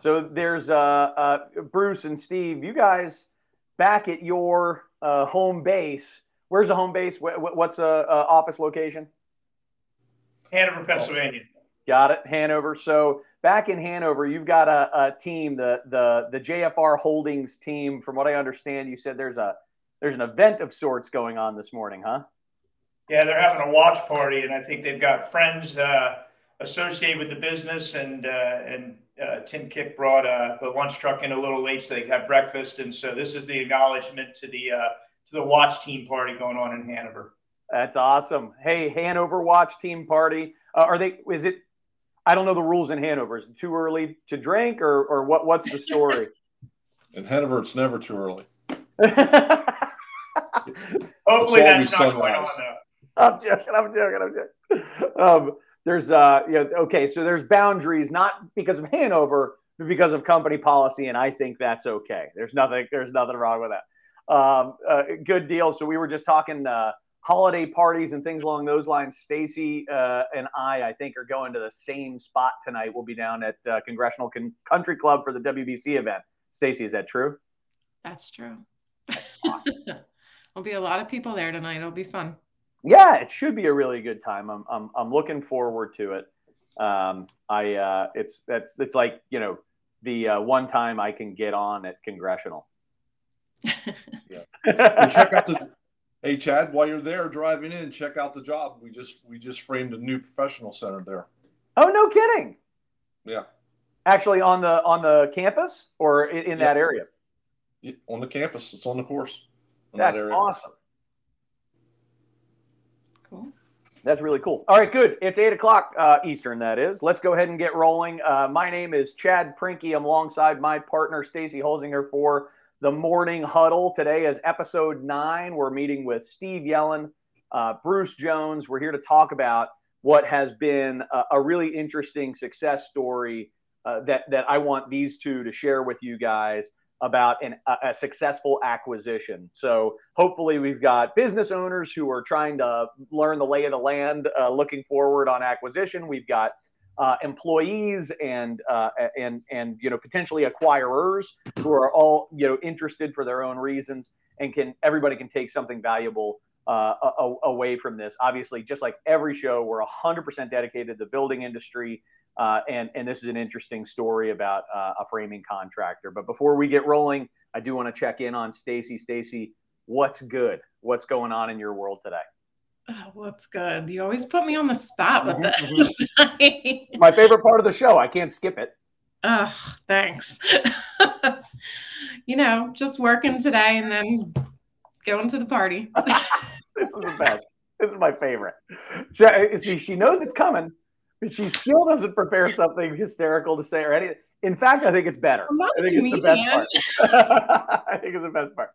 So there's uh, uh, Bruce and Steve. You guys back at your uh, home base. Where's the home base? What's a, a office location? Hanover, Pennsylvania. Got it, Hanover. So back in Hanover, you've got a, a, team, the the the JFR Holdings team. From what I understand, you said there's a there's an event of sorts going on this morning, huh? Yeah, they're having a watch party, and I think they've got friends uh, associated with the business. And uh, and uh, Tim Kick brought uh, the lunch truck in a little late, so they have breakfast. And so this is the acknowledgement to the uh, to the watch team party going on in Hanover. That's awesome. Hey, Hanover watch team party. Uh, are they? Is it? I don't know the rules in Hanover. Is it too early to drink, or or what? What's the story? in Hanover, it's never too early. Hopefully, that's not going on though. I'm joking. I'm joking. I'm joking. Um, there's uh, you know, okay, so there's boundaries not because of Hanover, but because of company policy, and I think that's okay. There's nothing. There's nothing wrong with that. Um, uh, good deal. So we were just talking uh, holiday parties and things along those lines. Stacey uh, and I, I think, are going to the same spot tonight. We'll be down at uh, Congressional Con- Country Club for the WBC event. Stacey, is that true? That's true. That's awesome. There'll be a lot of people there tonight. It'll be fun yeah, it should be a really good time. I'm I'm I'm looking forward to it. Um, I uh, it's that's it's like you know the uh, one time I can get on at congressional. yeah. And check out the hey Chad while you're there driving in, check out the job. We just we just framed a new professional center there. Oh no, kidding. Yeah. Actually, on the on the campus or in, in yeah. that area. Yeah, on the campus, it's on the course. That's that awesome. That's really cool. All right, good. It's eight o'clock uh, Eastern. That is. Let's go ahead and get rolling. Uh, my name is Chad Prinkey. I'm alongside my partner Stacey Holsinger for the Morning Huddle. Today is episode nine. We're meeting with Steve Yelland, uh, Bruce Jones. We're here to talk about what has been a, a really interesting success story uh, that that I want these two to share with you guys about an, a, successful acquisition. So hopefully, we've got business owners who are trying to learn the lay of the land, uh, looking forward on acquisition. We've got uh, employees and uh, and and you know potentially acquirers who are all you know interested for their own reasons, and can everybody can take something valuable. Uh, away from this, obviously, just like every show, we're 100% dedicated to the building industry uh, and and this is an interesting story about uh, a framing contractor. But before we get rolling, I do want to check in on Stacey. Stacey, what's good? What's going on in your world today? Oh, what's good? You always put me on the spot with mm-hmm, this. Mm-hmm. it's my favorite part of the show. I can't skip it. Oh, thanks. you know, just working today and then going to the party. this is the best. This is my favorite. So, see, she knows it's coming she still doesn't prepare something hysterical to say or anything. In fact, I think it's better. I think it's the best part. I think it's the best part.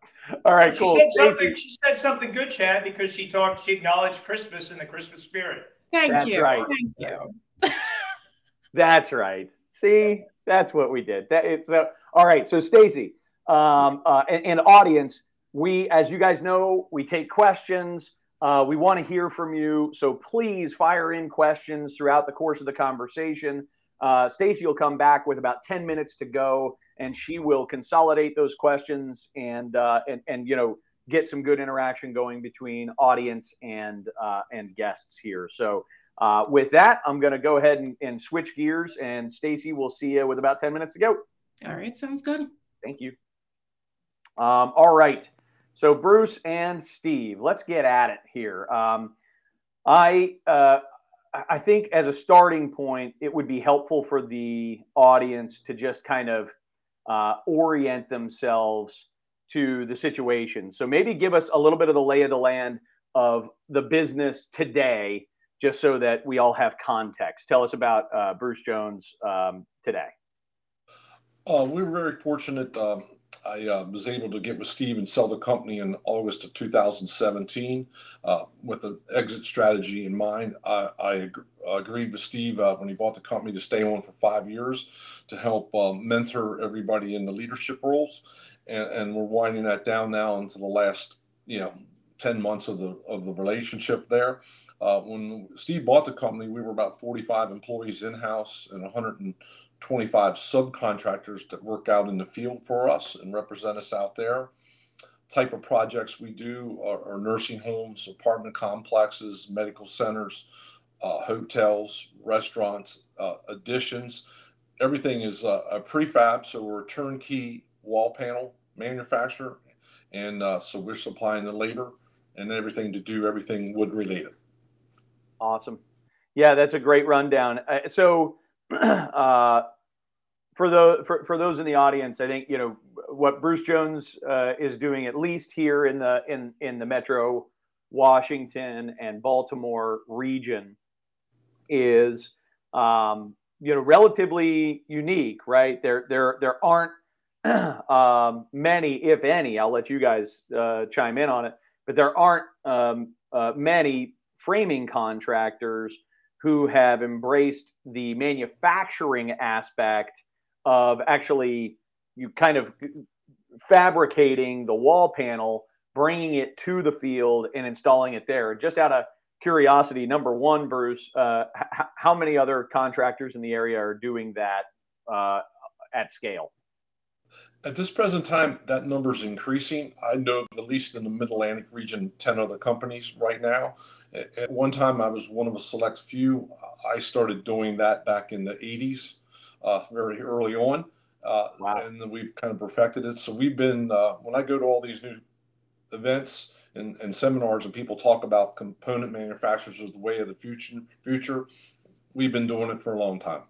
All right, she cool. Said something, she said something good, Chad, because she talked. She acknowledged Christmas and the Christmas spirit. Thank that's you. Right. Thank you. that's right. See, that's what we did. That it's uh, all right. So, Stacey, um, uh, and, and audience, we, as you guys know, we take questions. Uh, we want to hear from you, so please fire in questions throughout the course of the conversation. Uh, Stacey will come back with about 10 minutes to go, and she will consolidate those questions and uh, and and you know get some good interaction going between audience and uh, and guests here. So uh, with that, I'm going to go ahead and, and switch gears, and Stacey, we'll see you with about 10 minutes to go. All right, sounds good. Thank you. Um, all right. So Bruce and Steve, let's get at it here. Um, I uh, I think as a starting point, it would be helpful for the audience to just kind of uh, orient themselves to the situation. So maybe give us a little bit of the lay of the land of the business today, just so that we all have context. Tell us about uh, Bruce Jones um, today. Uh, we were very fortunate. Um, I uh, was able to get with Steve and sell the company in August of 2017 uh, with an exit strategy in mind. I, I ag- agreed with Steve uh, when he bought the company to stay on for five years to help um, mentor everybody in the leadership roles. And, and, we're winding that down now into the last, you know, 10 months of the of the relationship there. Uh, when Steve bought the company, we were about 45 employees in house and 125 subcontractors that work out in the field for us and represent us out there. Type of projects we do are, are nursing homes, apartment complexes, medical centers, uh, hotels, restaurants, uh, additions. Everything is uh, a prefab, so we're a turnkey wall panel manufacturer, and uh, so we're supplying the labor and everything to do everything wood related. Awesome. Yeah, that's a great rundown. Uh, so, uh, for the for, for those in the audience, I think you know what Bruce Jones uh, is doing, at least here in the in in the Metro Washington and Baltimore region, is um, you know relatively unique, right? There there there aren't um, many, if any. I'll let you guys uh, chime in on it, but there aren't um, uh, many framing contractors who have embraced the manufacturing aspect of actually you kind of fabricating the wall panel, bringing it to the field and installing it there. Just out of curiosity, number one, Bruce, uh, h- how many other contractors in the area are doing that uh, at scale? At this present time, that number is increasing. I know at least in the Mid Atlantic region, 10 other companies right now. At one time, I was one of a select few. I started doing that back in the 80s, uh, very early on. Uh, wow. And we've kind of perfected it. So we've been, uh, when I go to all these new events and, and seminars and people talk about component manufacturers as the way of the future, future, we've been doing it for a long time.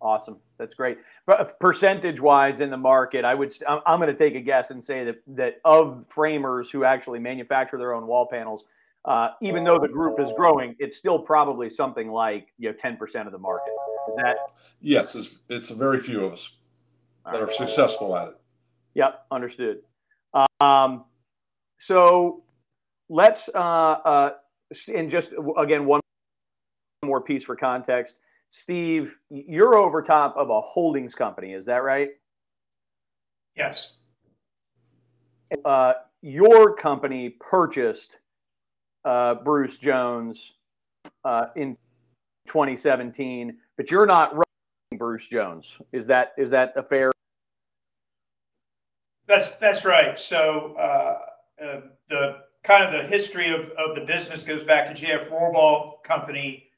Awesome. That's great. But percentage wise in the market, I would, I'm going to take a guess and say that, that of framers who actually manufacture their own wall panels, uh, even though the group is growing, it's still probably something like, you know, 10% of the market. Is that? Yes. It's, it's a very few of us that are successful at it. Yep. Understood. Um, so let's, uh, uh, and just again, one more piece for context Steve, you're over top of a holdings company, is that right? Yes. Uh, your company purchased uh, Bruce Jones uh, in 2017, but you're not running Bruce Jones. Is that is that a fair? That's that's right. So uh, uh, the kind of the history of, of the business goes back to J.F. Rohrbaugh Company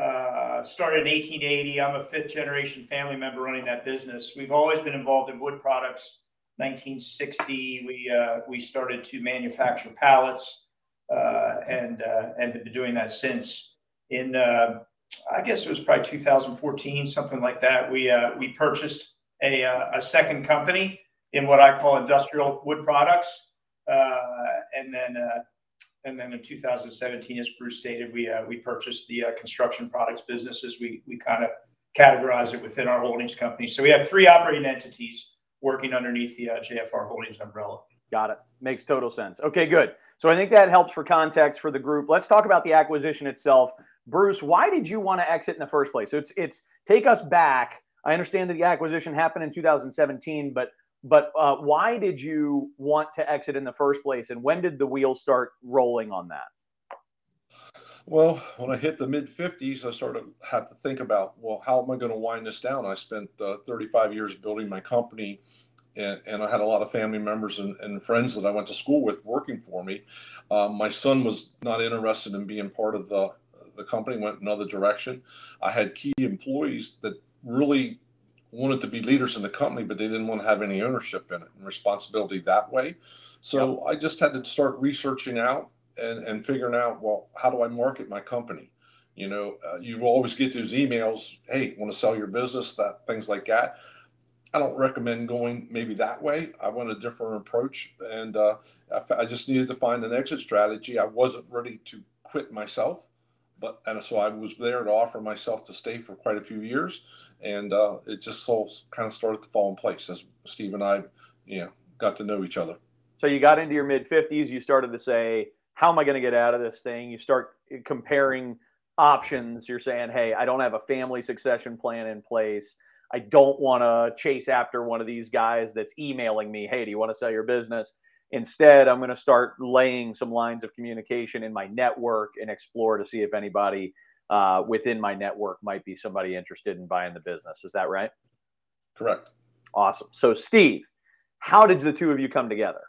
uh, started in 1880. I'm a fifth generation family member running that business. We've always been involved in wood products. 1960, we uh, we started to manufacture pallets, uh, and uh, and have been doing that since. In I guess it was probably 2014, something like that. We we purchased a a second company in what I call industrial wood products, and then and then in 2017, as Bruce stated, we uh, we purchased the uh, construction products businesses. We we kind of categorize it within our holdings company. So we have three operating entities working underneath the uh, JFR Holdings umbrella. Got it. Makes total sense. Okay, good. So I think that helps for context for the group. Let's talk about the acquisition itself. Bruce, why did you want to exit in the first place? So it's it's take us back. I understand that the acquisition happened in 2017, but but uh, why did you want to exit in the first place, and when did the wheels start rolling on that? Well, when I hit the mid 50s, I started have to think about, well, how am I going to wind this down? I spent uh, 35 years building my company, and, and, I had a lot of family members and, and, friends that I went to school with working for me. Um, my son was not interested in being part of the the company, went another direction. I had key employees that really wanted to be leaders in the company, but they didn't want to have any ownership in it and responsibility that way. So yep. I just had to start researching out and, and figuring out, well, how do I market my company? You know, uh, you always get those emails, hey, want to sell your business, that things like that. I don't recommend going maybe that way. I went a different approach, and uh, I, I just needed to find an exit strategy. I wasn't ready to quit myself, but and so I was there to offer myself to stay for quite a few years and uh, it just so kind of started to fall in place as Steve and I, you know, got to know each other. So you got into your mid fifties. You started to say, "How am I going to get out of this thing?" You start comparing options. You're saying, "Hey, I don't have a family succession plan in place. I don't want to chase after one of these guys that's emailing me. Hey, do you want to sell your business?" Instead, I'm going to start laying some lines of communication in my network and explore to see if anybody uh, within my network might be somebody interested in buying the business. Is that right? Correct. Awesome. So, Steve, how did the two of you come together?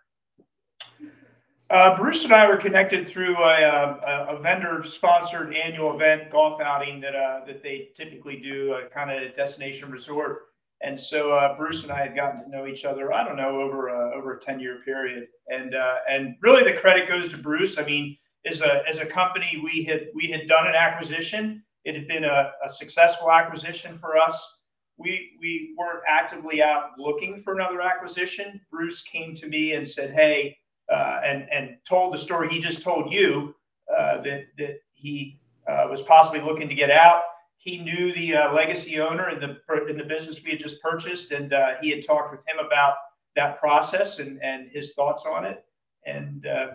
Uh, Bruce and I were connected through a, a, a vendor-sponsored annual event golf outing that uh, that they typically do, a kind of destination resort. And so uh, Bruce and I had gotten to know each other. I don't know over a, over a ten year period, and uh, and really the credit goes to Bruce. I mean, as a as a company, we had we had done an acquisition. It had been a, a successful acquisition for us. We we weren't actively out looking for another acquisition. Bruce came to me and said, "Hey." uh, and and told the story he just told you uh, that that he uh, was possibly looking to get out. He knew the uh, legacy owner in the in the business we had just purchased, and uh, he had talked with him about that process and and his thoughts on it. And uh,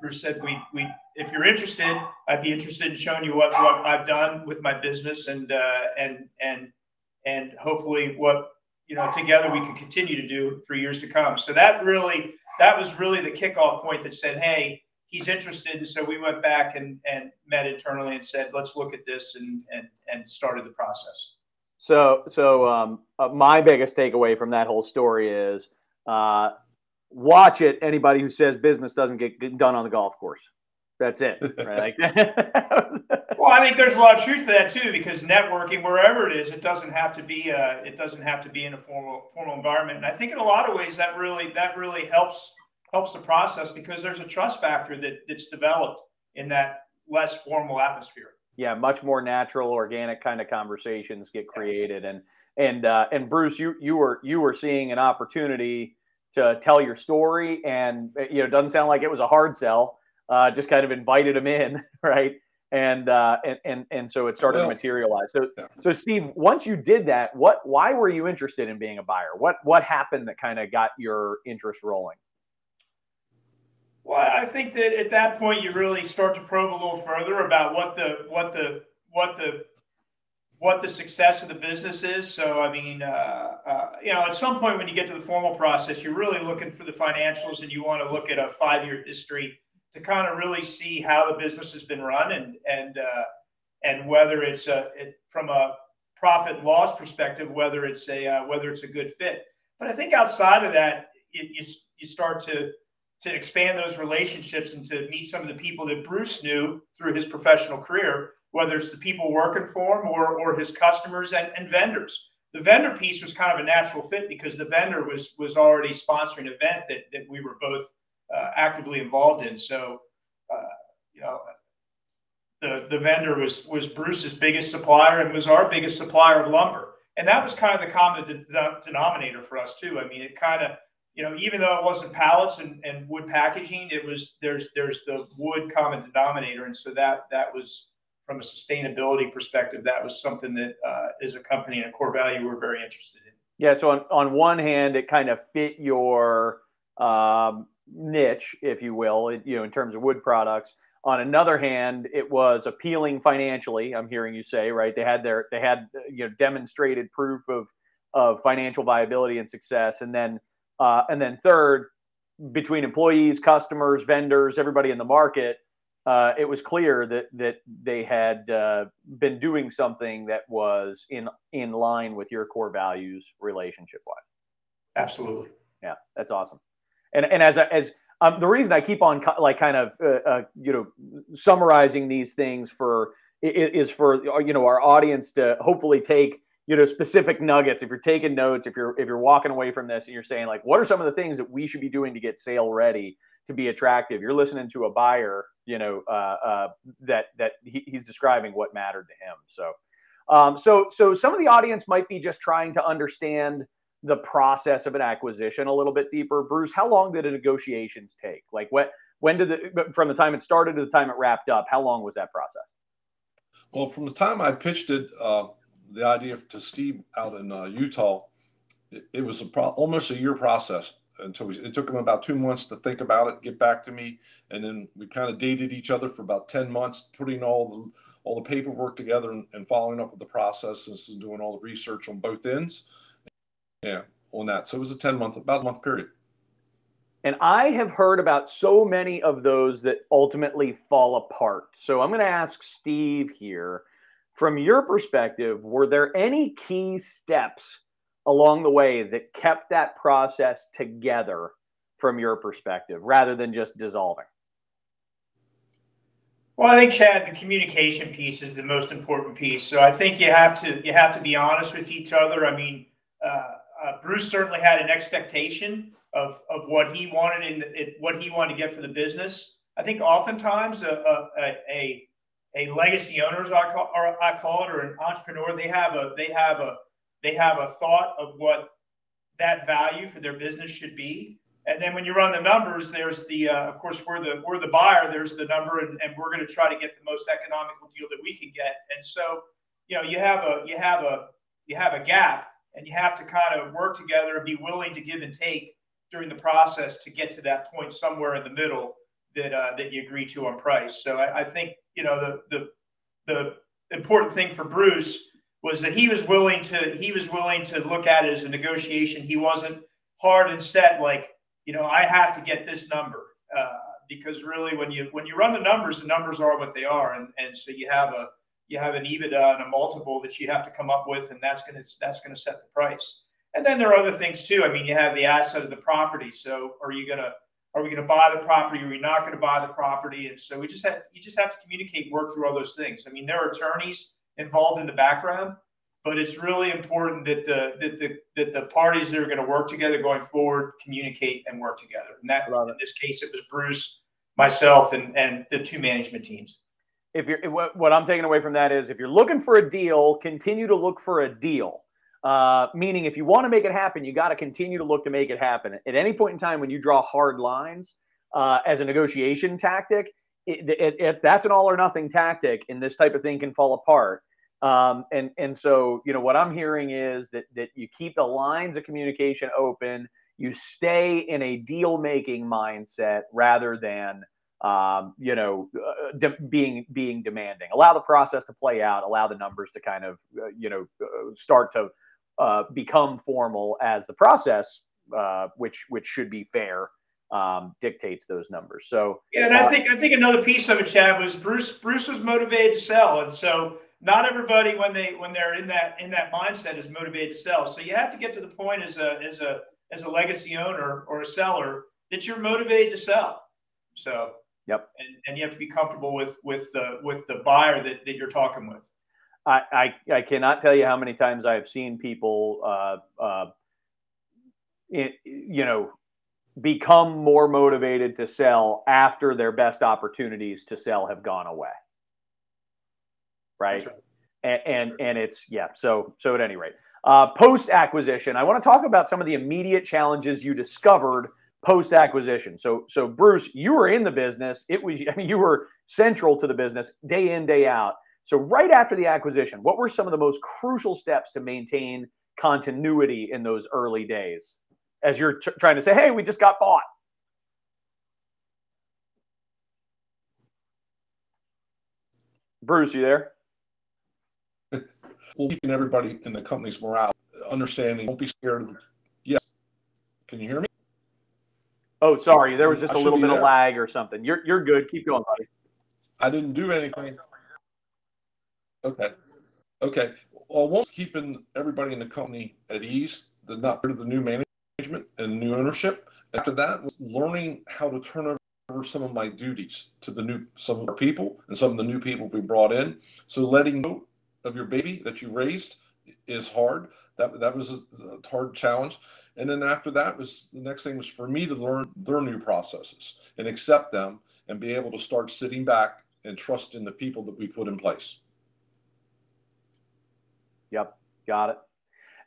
Bruce said, "We we if you're interested, I'd be interested in showing you what what I've done with my business and and and and hopefully what." You know, together we can continue to do for years to come. So that really that was really the kickoff point that said, hey, he's interested. And so we went back and, and met internally and said, let's look at this and, and, and started the process. So, so um, uh, my biggest takeaway from that whole story is uh, watch it. Anybody who says business doesn't get done on the golf course. That's it. Right? well, I think there's a lot of truth to that too, because networking, wherever it is, it doesn't have to be a, uh, it doesn't have to be in a formal formal environment. And I think in a lot of ways that really that really helps helps the process because there's a trust factor that that's developed in that less formal atmosphere. Yeah, much more natural, organic kind of conversations get created, and and uh, and Bruce, you you were you were seeing an opportunity to tell your story, and you know, it doesn't sound like it was a hard sell uh, just kind of invited him in, right? And uh, and and and so it started well, to materialize. So yeah. so Steve, once you did that, what why were you interested in being a buyer? What what happened that kind of got your interest rolling? Well, I think that at that point you really start to probe a little further about what the what the what the what the success of the business is. So, I mean, uh, uh, you know, at some point when you get to the formal process, you're really looking for the financials, and you want to look at a five-year history to kind of really see how the business has been run and and uh, and whether it's a it, from a profit and loss perspective, whether it's a uh, whether it's a good fit. But I think outside of that, it, you you start to to expand those relationships and to meet some of the people that Bruce knew through his professional career, whether it's the people working for him or or his customers and, and vendors. The vendor piece was kind of a natural fit because the vendor was was already sponsoring an event that that we were both uh, actively involved in. So, uh, you know, the the vendor was was Bruce's biggest supplier and was our biggest supplier of lumber, and that was kind of the common de- denominator for us too. I mean, it kind of you know, even though it wasn't pallets and, and wood packaging, it was there's there's the wood common denominator, and so that that was from a sustainability perspective, that was something that uh, as a company and a core value we're very interested in. Yeah. So on on one hand, it kind of fit your um, niche, if you will, you know, in terms of wood products. On another hand, it was appealing financially. I'm hearing you say, right? They had their they had you know demonstrated proof of of financial viability and success, and then uh, and then third, between employees, customers, vendors, everybody in the market, uh, it was clear that that they had uh, been doing something that was in in line with your core values, relationship wise. Absolutely. Yeah, that's awesome and and as as um, the reason I keep on like kind of uh, uh, you know summarizing these things for is for uh, you know our audience to hopefully take you know specific nuggets if you're taking notes if you're if you're walking away from this and you're saying like what are some of the things that we should be doing to get sale ready to be attractive you're listening to a buyer you know uh, uh, that that he, he's describing what mattered to him so um, so so some of the audience might be just trying to understand the process of an acquisition a little bit deeper. Bruce, how long did the negotiations take? Like what when did the from the time it started to the time it wrapped up, how long was that process? Well, from the time I pitched it, uh, the idea to Steve out in uh, Utah, it, it was a pro- almost a year process until we, it took him about two months to think about it, get back to me, and then we kind of dated each other for about ten months, putting all the all the paperwork together and, and following up with the processes and doing all the research on both ends. Yeah, on that. So it was a 10 month, about a month period. And I have heard about so many of those that ultimately fall apart. So I'm going to ask Steve here from your perspective, were there any key steps along the way that kept that process together from your perspective rather than just dissolving? Well, I think Chad, the communication piece is the most important piece. So I think you have to you have to be honest with each other. I mean, uh, uh, Bruce certainly had an expectation of of what he wanted in the, it, what he wanted to get for the business. I think oftentimes a a, a, a legacy owners I call, or I call it, or an entrepreneur, they have a they have a they have a thought of what that value for their business should be and then when you run the numbers, there's the, uh, of course, we're the we're the buyer. There's the number, and, and we're going to try to get the most economical deal that we can get. And so, you know, you have a you have a you have a gap, and you have to kind of work together and be willing to give and take during the process to get to that point somewhere in the middle that uh, that you agree to on price. So I, I think you know the the the important thing for Bruce was that he was willing to he was willing to look at it as a negotiation. He wasn't hard and set like you know, I have to get this number uh, because really, when you when you run the numbers, the numbers are what they are, and and so you have a you have an EBITDA and a multiple that you have to come up with, and that's gonna that's gonna set the price. And then there are other things too. I mean, you have the asset of the property. So are you gonna are we gonna buy the property? Are we not gonna buy the property? And so we just have you just have to communicate, work through all those things. I mean, there are attorneys involved in the background but it's really important that the that the that the parties that are going to work together going forward communicate and work together. And that in this case, it was Bruce, myself, and and the two management teams. If you're what, what I'm taking away from that is if you're looking for a deal, continue to look for a deal. Uh, meaning, if you want to make it happen, you got to continue to look to make it happen. At any point in time, when you draw hard lines uh, as a negotiation tactic, if that's an all or nothing tactic, and this type of thing can fall apart, um, and and so you know what I'm hearing is that that you keep the lines of communication open. You stay in a deal making mindset rather than um, you know uh, de- being being demanding. Allow the process to play out. Allow the numbers to kind of uh, you know uh, start to uh, become formal as the process, uh, which which should be fair, um, dictates those numbers. So yeah, and I uh, think I think another piece of it, Chad, was Bruce. Bruce was motivated to sell, and so not everybody when they when they're in that in that mindset is motivated to sell. So you have to get to the point as a as a as a legacy owner or a seller that you're motivated to sell. So yep, and, and you have to be comfortable with with the with the buyer that, that you're talking with. I, I, I cannot tell you how many times I have seen people, uh, uh, it, you know, become more motivated to sell after their best opportunities to sell have gone away right? right. And, and, and it's yeah. So so at any rate, uh, post acquisition, I want to talk about some of the immediate challenges you discovered post acquisition. So so Bruce, you were in the business. It was I mean you were central to the business day in day out. So right after the acquisition, what were some of the most crucial steps to maintain continuity in those early days? As you're t- trying to say, hey, we just got bought. Bruce, you there? well, keeping everybody in the company's morale, understanding, don't be scared. Yes. Can you hear me? Oh, sorry. There was just I a little bit there. of lag or something. You're you're good. Keep going, buddy. I didn't do anything. Okay. Okay. Well, once keeping everybody in the company at ease, the not rid of the new management and new ownership. After that, was learning how to turn over some of my duties to the new some of our people and some of the new people we brought in. So letting go of your baby that you raised is hard. That that was a, hard challenge. And then after that was the next thing was for me to learn their new processes and accept them and be able to start sitting back and trusting the people that we put in place. Yep, got it.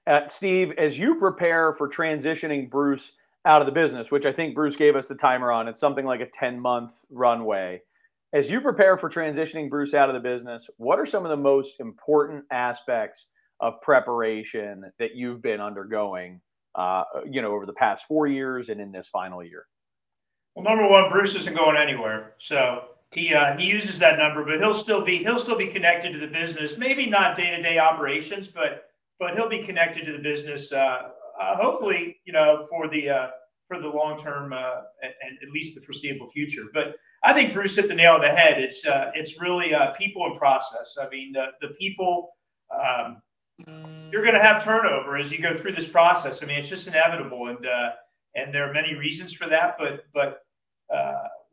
Uh, Steve, as you prepare for transitioning Bruce out of the business, which I think Bruce gave us the timer on, it's something like a 10 month runway. As you prepare for transitioning Bruce out of the business, what are some of the most important aspects of preparation that you've been undergoing, uh, you know, over the past four years and in this final year? Well, number one, Bruce isn't going anywhere, so he uh, he uses that number, but he'll still be he'll still be connected to the business. Maybe not day to day operations, but but he'll be connected to the business. Uh, uh, hopefully, you know, for the uh, for the long term uh, and, at least the foreseeable future. But I think Bruce hit the nail on the head. It's uh, it's really people and process. I mean, the, the people. Um, you're going to have turnover as you go through this process. I mean, it's just inevitable, and and there are many reasons for that. But but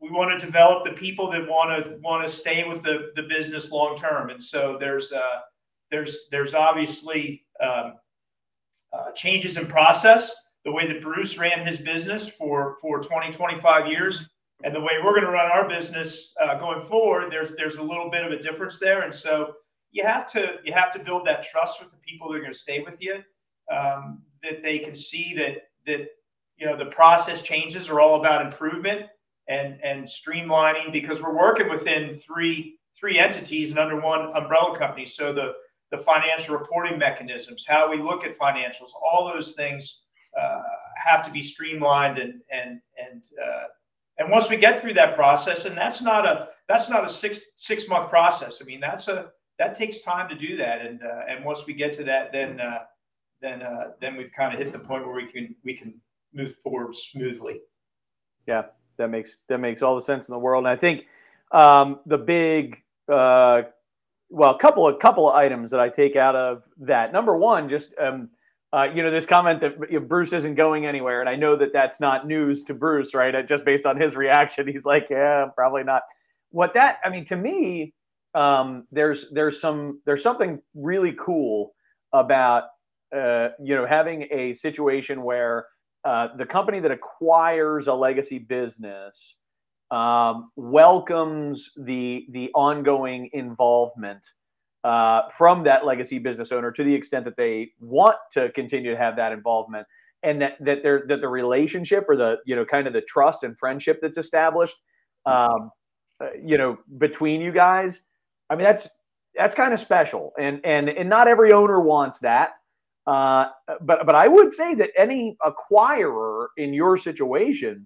we want to develop the people that want to want to stay with the the business long term. And so there's uh, there's there's obviously um, uh, changes in process the way that Bruce ran his business for for 20, 25 years, and the way we're going to run our business uh, going forward, there's there's a little bit of a difference there, and so you have to you have to build that trust with the people that are going to stay with you, um, that they can see that that you know the process changes are all about improvement and and streamlining because we're working within three three entities and under one umbrella company, so the the financial reporting mechanisms, how we look at financials, all those things uh, have to be streamlined and and and uh, and once we get through that process, and that's not a that's not a six six month process. I mean, that's a that takes time to do that, and uh, and once we get to that, then uh, then uh, then we've kind of hit the point where we can we can move forward smoothly. Yeah, that makes that makes all the sense in the world, and I think um, the big uh, well, a couple of couple of items that I take out of that. Number one, just um, uh, you know, this comment that Bruce isn't going anywhere, and I know that that's not news to Bruce, right? Uh, just based on his reaction, he's like, "Yeah, probably not." What that, I mean, to me, um, there's there's some there's something really cool about uh, you know having a situation where uh, the company that acquires a legacy business um, welcomes the the ongoing involvement uh, from that legacy business owner to the extent that they want to continue to have that involvement and that that they that the relationship or the you know kind of the trust and friendship that's established um, uh, you know between you guys i mean that's that's kind of special. And and and not every owner wants that uh, but but i would say that any acquirer in your situation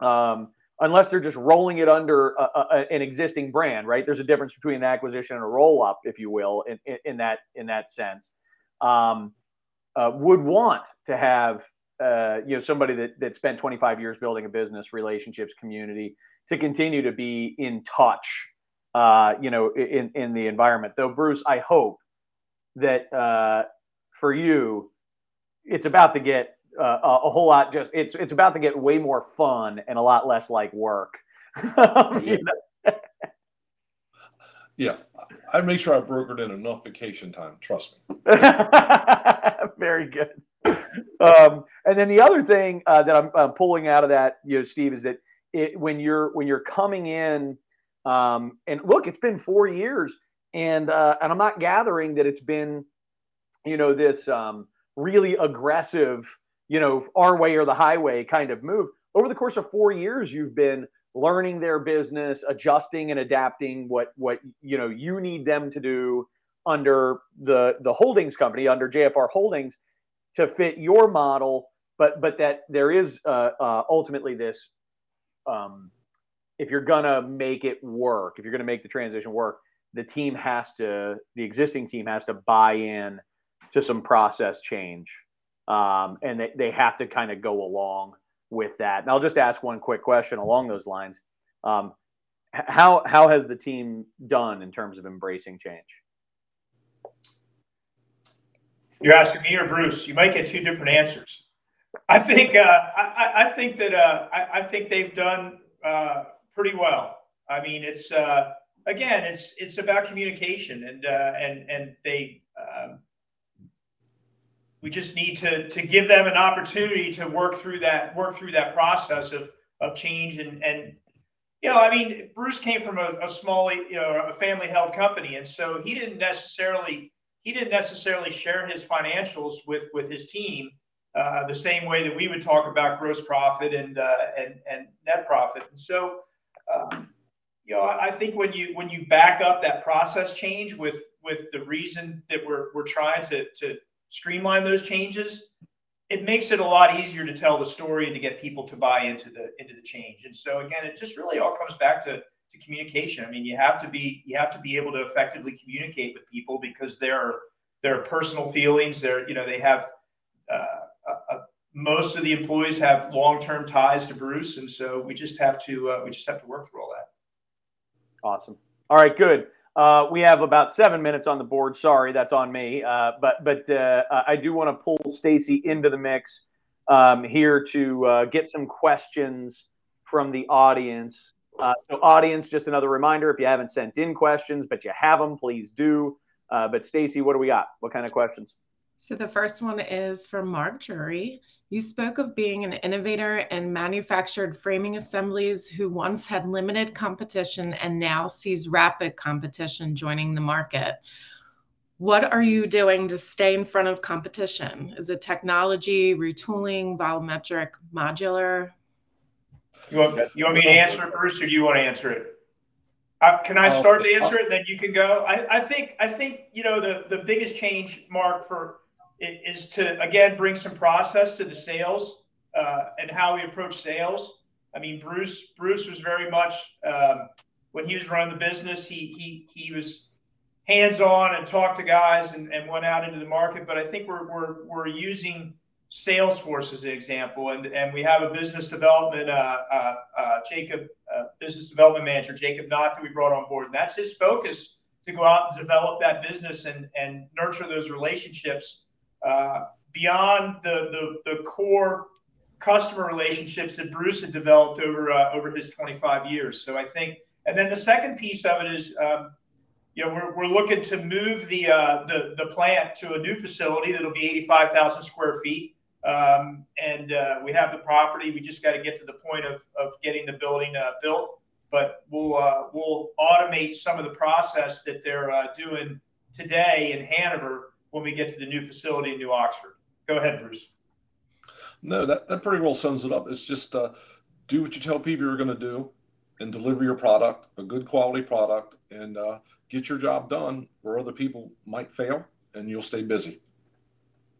um, unless they're just rolling it under a, a, an existing brand, right? There's a difference between an acquisition and a roll up, if you will, in, in, in that in that sense. Um, uh, would want to have uh, you know somebody that that spent 25 years building a business, relationships, community to continue to be in touch, uh, you know, in in the environment. Though, Bruce, I hope that uh, for you, it's about to get uh, a whole lot. Just it's it's about to get way more fun and a lot less like work. yeah. yeah, I make sure I brokered in enough vacation time. Trust me. Very good. Um, and then the other thing uh, that I'm, I'm, pulling out of that, you know, Steve, is that it, when you're when you're coming in, um, and look, it's been four years, and uh, and I'm not gathering that it's been, you know, this um, really aggressive you know, our way or the highway kind of move. Over the course of four years, you've been learning their business, adjusting and adapting what what you know you need them to do under the the holdings company under JFR Holdings to fit your model. But but that there is uh, uh, ultimately this. Um, if you're gonna make it work, if you're gonna make the transition work, the team has to, the existing team has to buy in to some process change um, and they, they have to kind of go along with that. And I'll just ask one quick question along those lines. Um, how how has the team done in terms of embracing change? You're asking me or Bruce. You might get two different answers. I think uh, I, I, think that uh, I, I, think they've done uh, pretty well. I mean, it's uh, again, it's it's about communication, and uh, and and they um, we just need to to give them an opportunity to work through that work through that process of of change and and you know i mean bruce came from a, a small you know a family held company and so he didn't necessarily he didn't necessarily share his financials with with his team uh, the same way that we would talk about gross profit and uh, and and net profit. And so um, you know I, I think when you when you back up that process change with with the reason that we're we're trying to to streamline those changes, it makes it a lot easier to tell the story and to get people to buy into the into the change. And so again, it just really all comes back to to communication. I mean, you have to be you have to be able to effectively communicate with people because there are there are personal feelings. There, you know, they have uh, a, most of the employees have long-term ties to Bruce, and so we just have to uh, we just have to work through all that. Awesome. All right, good. Uh, we have about seven minutes on the board. Sorry, that's on me. Uh, but but uh, I do want to pull Stacey into the mix um, here to uh, get some questions from the audience. Uh, so, audience, just another reminder: if you haven't sent in questions, but you have them, please do. Uh, but Stacey, what do we got? What kind of questions? So the first one is from Mark Jury. You spoke of being an innovator and manufactured framing assemblies who once had limited competition and now sees rapid competition joining the market. What are you doing to stay in front of competition? Is it technology, retooling, volumetric, modular? You want, you want me to answer it, Bruce, or do you want to answer it? Uh, can I start to answer it, and then you can go? I, I think I think you know the the biggest change, Mark, for is to again bring some process to the sales uh, and how we approach sales. I mean, Bruce Bruce was very much um, when he was running the business. He he he was hands on and talked to guys and, and went out into the market. But I think we're we're we're using Salesforce as an example, and and we have a business development uh, uh, uh Jacob uh, business development manager Jacob Knott that we brought on board, and that's his focus to go out and develop that business and and nurture those relationships uh, beyond the, the, the core customer relationships that Bruce had developed over uh, over his 25 years. So I think, and then the second piece of it is, um, you know, we're, we're looking to move the uh, the the plant to a new facility that'll be 85,000 square feet, um, and uh, we have the property. We just got to get to the point of of getting the building uh, built, but we'll uh, we'll automate some of the process that they're doing today in Hanover when we get to the new facility in New Oxford. Go ahead, Bruce. No, that, that pretty well sums it up. It's just uh, do what you tell people you're going to do and deliver your product, a good quality product, and uh, get your job done where other people might fail and you'll stay busy.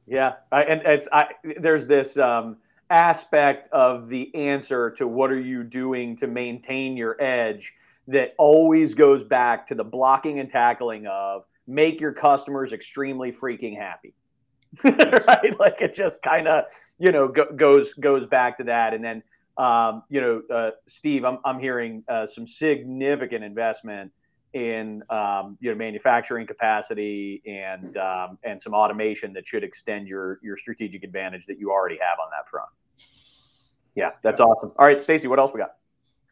Yeah. I, and it's, I, there's this um, aspect of the answer to what are you doing to maintain your edge that always goes back to the blocking and tackling of make your customers extremely freaking happy. right? Like it just kind of, you know, go, goes goes back to that. And then, um, you know, uh, Steve, I'm I'm hearing uh, some significant investment in um, you know manufacturing capacity and um, and some automation that should extend your your strategic advantage that you already have on that front. Yeah, that's awesome. All right, Stacey, what else we got?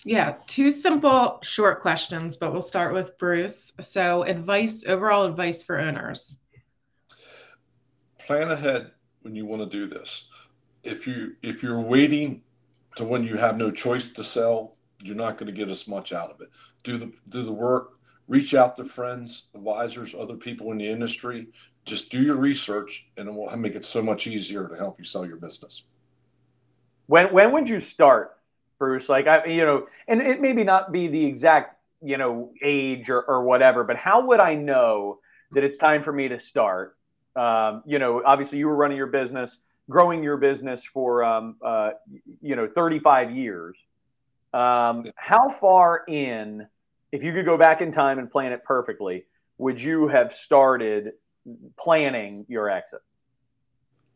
Yeah, two simple short questions, but we'll start with Bruce. So, advice, overall advice for owners. Plan ahead when you want to do this. If you if you're waiting to when you have no choice to sell, you're not going to get as much out of it. Do the do the work, reach out to friends, advisors, other people in the industry. Just do your research and it will make it so much easier to help you sell your business. When when would you start Bruce? Like I, you know, and it maybe not be the exact, you know, age or, or whatever, but how would I know that it's time for me to start? Um, you know, obviously you were running your business, growing your business for, um, uh, you know, 35 years. Um, how far in, if you could go back in time and plan it perfectly, would you have started planning your exit?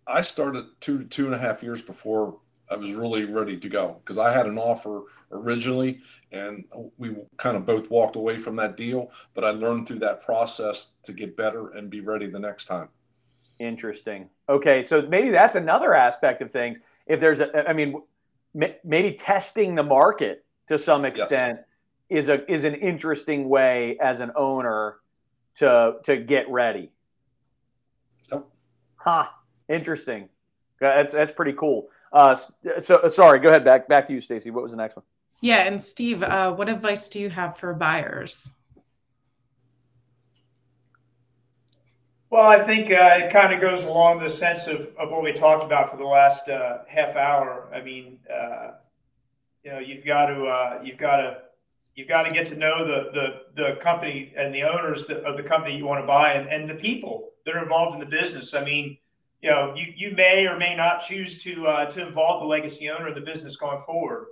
I started two two and a half years before I was really ready to go because I had an offer originally, and we kind of both walked away from that deal. But I learned through that process to get better and be ready the next time. Interesting. Okay, so maybe that's another aspect of things. If there's a, I mean, maybe testing the market to some extent yes. is a is an interesting way as an owner to to get ready. Yep. Huh. Interesting. That's that's pretty cool. Uh, so uh, sorry, go ahead. Back back to you, Stacey. What was the next one? Yeah, and Steve, uh, what advice do you have for buyers? Well, I think uh, it kind of goes along the sense of, of what we talked about for the last uh, half hour. I mean, uh, you know, you've got to uh, you've got to you've got to get to know the the the company and the owners of the company you want to buy and, and the people that are involved in the business. I mean, you know, you, you may or may not choose to uh, to involve the legacy owner of the business going forward.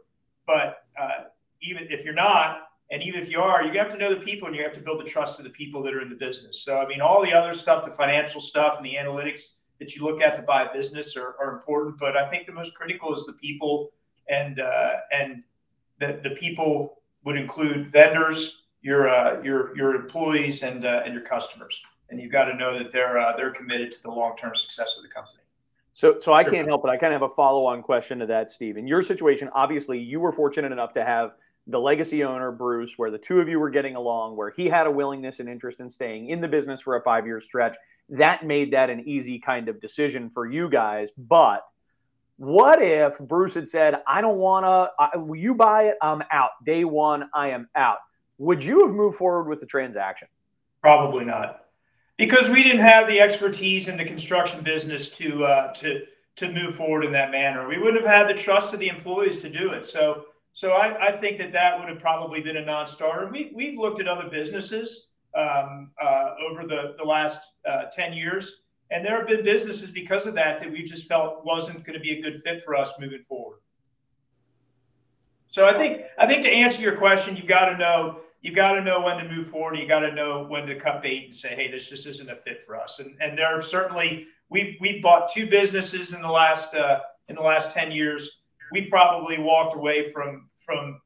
But uh, even if you're not, and even if you are, you have to know the people and you have to build the trust of the people that are in the business. So, I mean, all the other stuff, the financial stuff and the analytics, that you look at to buy a business are, are important, but I think the most critical is the people, and uh, and the the people would include vendors, your uh, your your employees, and uh, and your customers, and you've got to know that they're uh, they're committed to the long term success of the company. So, so I can't help it. I kind of have a follow-on question to that, Steve. In your situation, obviously, you were fortunate enough to have the legacy owner, Bruce, where the two of you were getting along, where he had a willingness and interest in staying in the business for a five-year stretch. That made that an easy kind of decision for you guys. But what if Bruce had said, "I don't want to. Will you buy it? I'm out. Day one, I am out." Would you have moved forward with the transaction? Probably not because we didn't have the expertise in the construction business to uh, to to move forward in that manner. We wouldn't have had the trust of the employees to do it. So so I, I think that that would have probably been a non-starter. We we've looked at other businesses um, uh, over the the last uh, ten years, and there have been businesses because of that that we just felt wasn't going to be a good fit for us moving forward. So I think I think to answer your question, you've got to know you got to know when to move forward. You got to know when to cut bait and say, "Hey, this just isn't a fit for us." And and there are certainly we we bought two businesses in the last uh, in the last ten years. We probably walked away from from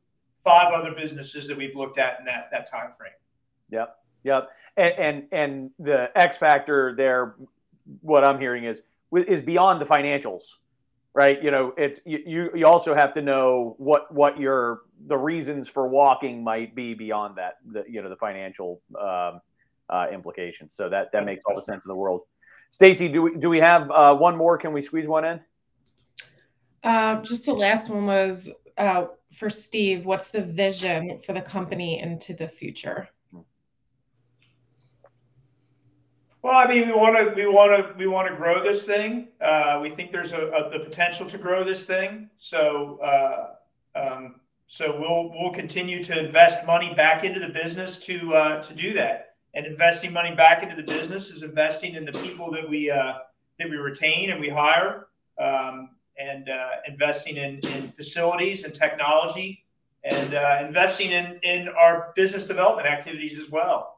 five other businesses that we've looked at in that that time frame. Yep, yep. And and and the X factor there, what I'm hearing is is beyond the financials right? You know, it's you you also have to know what what your the reasons for walking might be beyond that, the you know the financial um, uh, implications. So that that makes all the sense in the world. Stacey, do we do we have uh, one more? Can we squeeze one in? Uh, just the last one was uh, for Steve. What's the vision for the company into the future? Well, I mean, we want to we want to we want to grow this thing. Uh, we think there's a, a, the potential to grow this thing. So uh, um, so we'll we'll continue to invest money back into the business to uh, to do that. And investing money back into the business is investing in the people that we uh, that we retain and we hire, um, and uh, investing in, in facilities and technology, and uh, investing in in our business development activities as well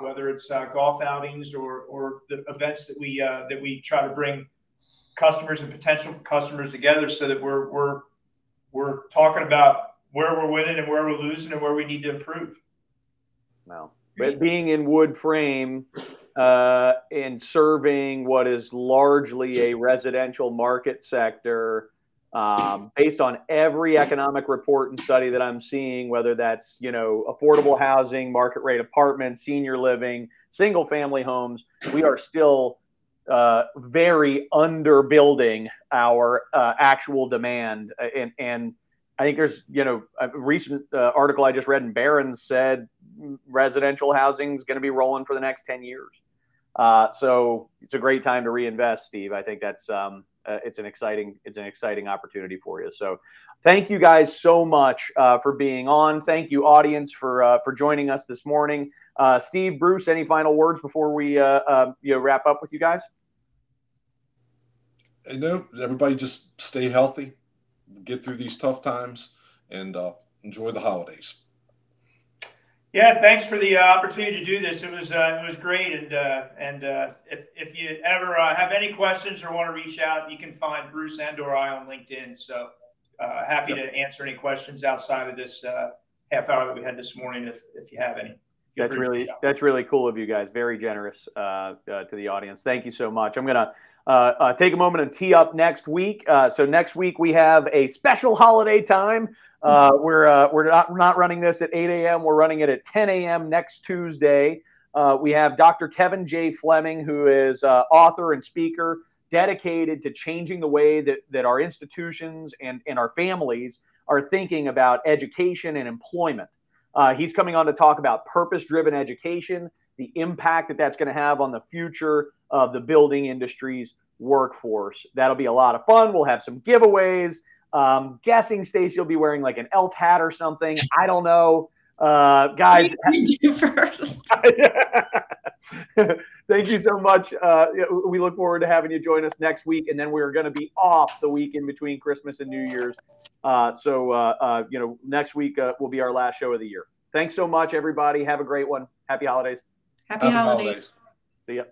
whether it's uh, golf outings or or the events that we uh, that we try to bring customers and potential customers together, so that we're we're we're talking about where we're winning and where we're losing and where we need to improve. Well, but being in wood frame uh, and serving what is largely a residential market sector um, based on every economic report and study that I'm seeing, whether that's you know affordable housing, market rate apartments, senior living, single family homes, we are still uh, very under building our uh, actual demand. And, and I think there's you know a recent uh, article I just read in Barron's said residential housing is going to be rolling for the next ten years. Uh, so it's a great time to reinvest, Steve. I think that's um, uh, it's an exciting it's an exciting opportunity for you. So, thank you guys so much uh, for being on. Thank you, audience, for uh, for joining us this morning. Uh, Steve, Bruce, any final words before we uh, um, you know, wrap up with you guys? You know, everybody just stay healthy, get through these tough times, and uh, enjoy the holidays. Yeah, thanks for the uh, opportunity to do this. It was uh, it was great, and uh, and uh, if if you ever uh, have any questions or want to reach out, you can find Bruce and or I on LinkedIn. So uh, happy yep. to answer any questions outside of this half hour that we had this morning, if if you have any. Feel that's really that's really cool of you guys. Very generous to the audience. Thank you so much. I'm gonna. Uh, take a moment and tee up next week. Uh, so next week we have a special holiday time. Uh, we're uh, we're not, not running this at 8 a.m. We're running it at 10 a.m. next Tuesday. Uh, we have Dr. Kevin J. Fleming, who is uh, author and speaker dedicated to changing the way that, that our institutions and, and our families are thinking about education and employment. Uh, he's coming on to talk about purpose driven education, the impact that that's going to have on the future of the building industry's workforce. That'll be a lot of fun. We'll have some giveaways. Um, guessing Stacey will be wearing like an elf hat or something. I don't know. Uh, guys, you first. Thank you so much. Uh, we look forward to having you join us next week, and then we're going to be off the week in between Christmas and New Year's. Uh, so, uh, uh you know, next week uh, will be our last show of the year. Thanks so much, everybody. Have a great one. Happy holidays. Happy, Happy holidays. holidays. See ya.